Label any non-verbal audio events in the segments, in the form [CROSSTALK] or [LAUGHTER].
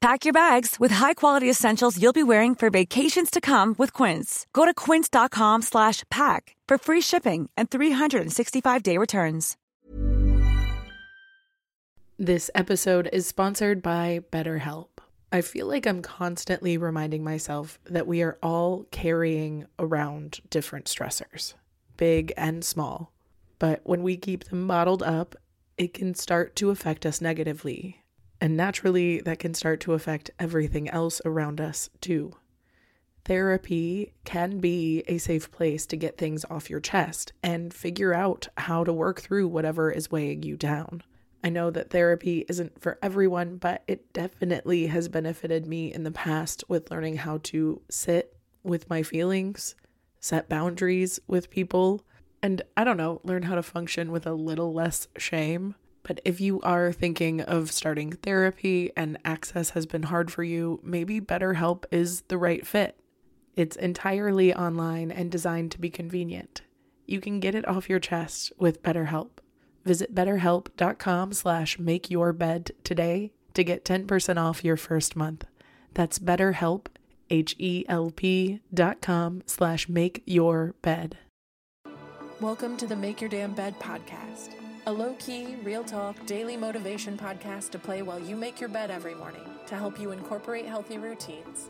Pack your bags with high-quality essentials you'll be wearing for vacations to come with Quince. Go to quince.com slash pack for free shipping and 365-day returns. This episode is sponsored by BetterHelp. I feel like I'm constantly reminding myself that we are all carrying around different stressors, big and small. But when we keep them bottled up, it can start to affect us negatively. And naturally, that can start to affect everything else around us too. Therapy can be a safe place to get things off your chest and figure out how to work through whatever is weighing you down. I know that therapy isn't for everyone, but it definitely has benefited me in the past with learning how to sit with my feelings, set boundaries with people, and I don't know, learn how to function with a little less shame. But if you are thinking of starting therapy and access has been hard for you, maybe BetterHelp is the right fit. It's entirely online and designed to be convenient. You can get it off your chest with BetterHelp. Visit betterhelp.com slash makeyourbed today to get 10% off your first month. That's betterhelp, H-E-L-P dot com slash make your bed. Welcome to the Make Your Damn Bed podcast, a low key, real talk, daily motivation podcast to play while you make your bed every morning to help you incorporate healthy routines,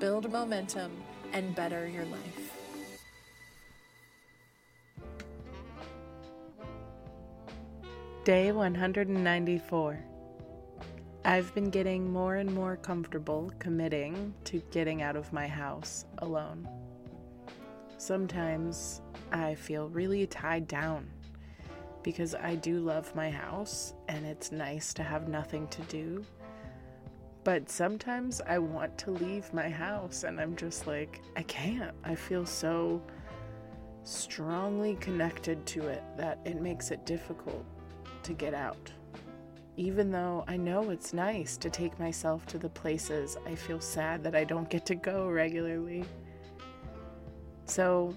build momentum, and better your life. Day 194. I've been getting more and more comfortable committing to getting out of my house alone. Sometimes I feel really tied down because I do love my house and it's nice to have nothing to do. But sometimes I want to leave my house and I'm just like, I can't. I feel so strongly connected to it that it makes it difficult to get out. Even though I know it's nice to take myself to the places I feel sad that I don't get to go regularly. So,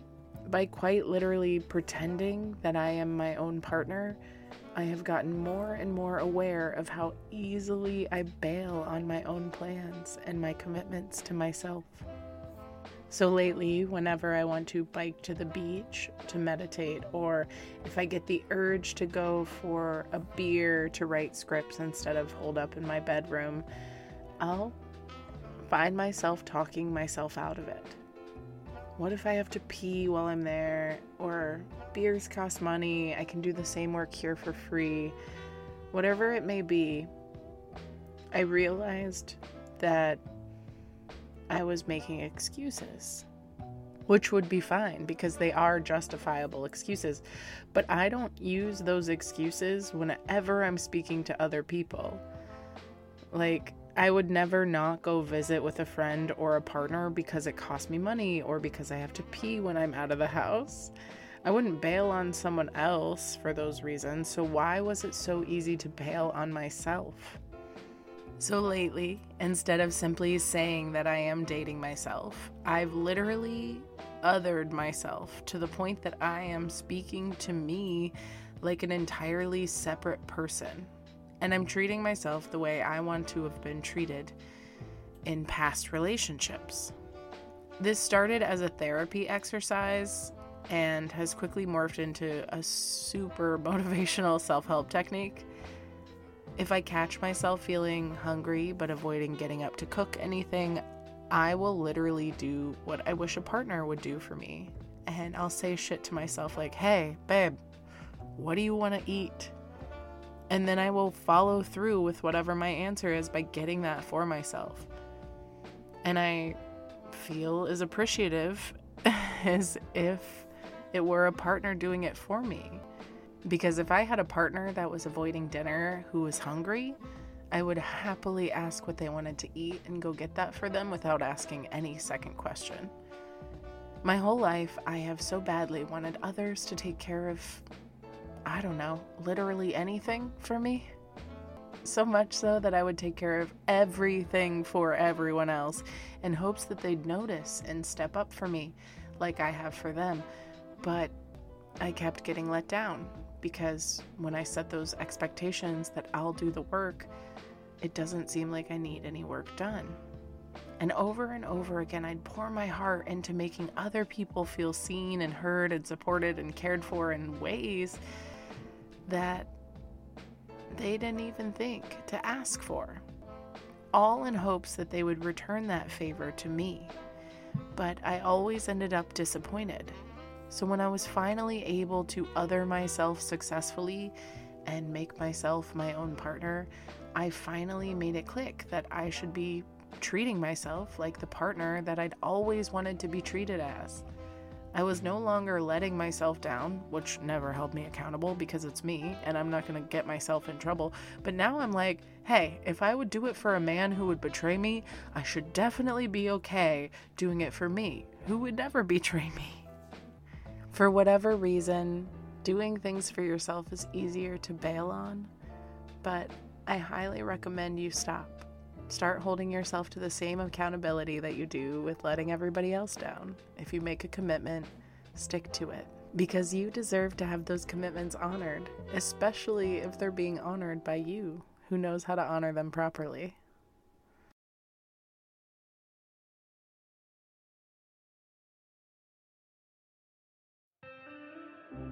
by quite literally pretending that I am my own partner, I have gotten more and more aware of how easily I bail on my own plans and my commitments to myself. So lately, whenever I want to bike to the beach to meditate, or if I get the urge to go for a beer to write scripts instead of holed up in my bedroom, I'll find myself talking myself out of it. What if I have to pee while I'm there? Or beers cost money, I can do the same work here for free. Whatever it may be, I realized that I was making excuses, which would be fine because they are justifiable excuses. But I don't use those excuses whenever I'm speaking to other people. Like, I would never not go visit with a friend or a partner because it costs me money or because I have to pee when I'm out of the house. I wouldn't bail on someone else for those reasons, so why was it so easy to bail on myself? So lately, instead of simply saying that I am dating myself, I've literally othered myself to the point that I am speaking to me like an entirely separate person and I'm treating myself the way I want to have been treated in past relationships. This started as a therapy exercise and has quickly morphed into a super [LAUGHS] motivational self help technique. If I catch myself feeling hungry but avoiding getting up to cook anything, I will literally do what I wish a partner would do for me. And I'll say shit to myself like, hey, babe, What do you want to eat? And then I will follow through with whatever my answer is by getting that for myself. And I feel as appreciative [LAUGHS] as if it were a partner doing it for me. Because if I had a partner that was avoiding dinner who was hungry, I would happily ask what they wanted to eat and go get that for them without asking any second question. My whole life, I have so badly wanted others to take care of, I don't know, literally anything for me. So much so that I would take care of everything for everyone else in hopes that they'd notice and step up for me like I have for them. But I kept getting let down because when I set those expectations that I'll do the work, it doesn't seem like I need any work done. And over and over again, I'd pour my heart into making other people feel seen and heard and supported and cared for in ways that they didn't even think to ask for, all in hopes that they would return that favor to me. But I always ended up disappointed so when I was finally able to other myself successfully and make myself my own partner, I finally made it click that I should be treating myself like the partner that I'd always wanted to be treated as. I was no longer letting myself down, which never held me accountable because it's me and I'm not going to get myself in trouble. But now I'm like, hey, if I would do it for a man who would betray me, I should definitely be okay doing it for me, who would never [LAUGHS] betray me. For whatever reason, doing things for yourself is easier to bail on, but I highly recommend you stop. Start holding yourself to the same accountability that you do with letting everybody else down. If you make a commitment, stick to it. Because you deserve to have those commitments honored, especially if they're being honored by you, who knows how to honor them properly.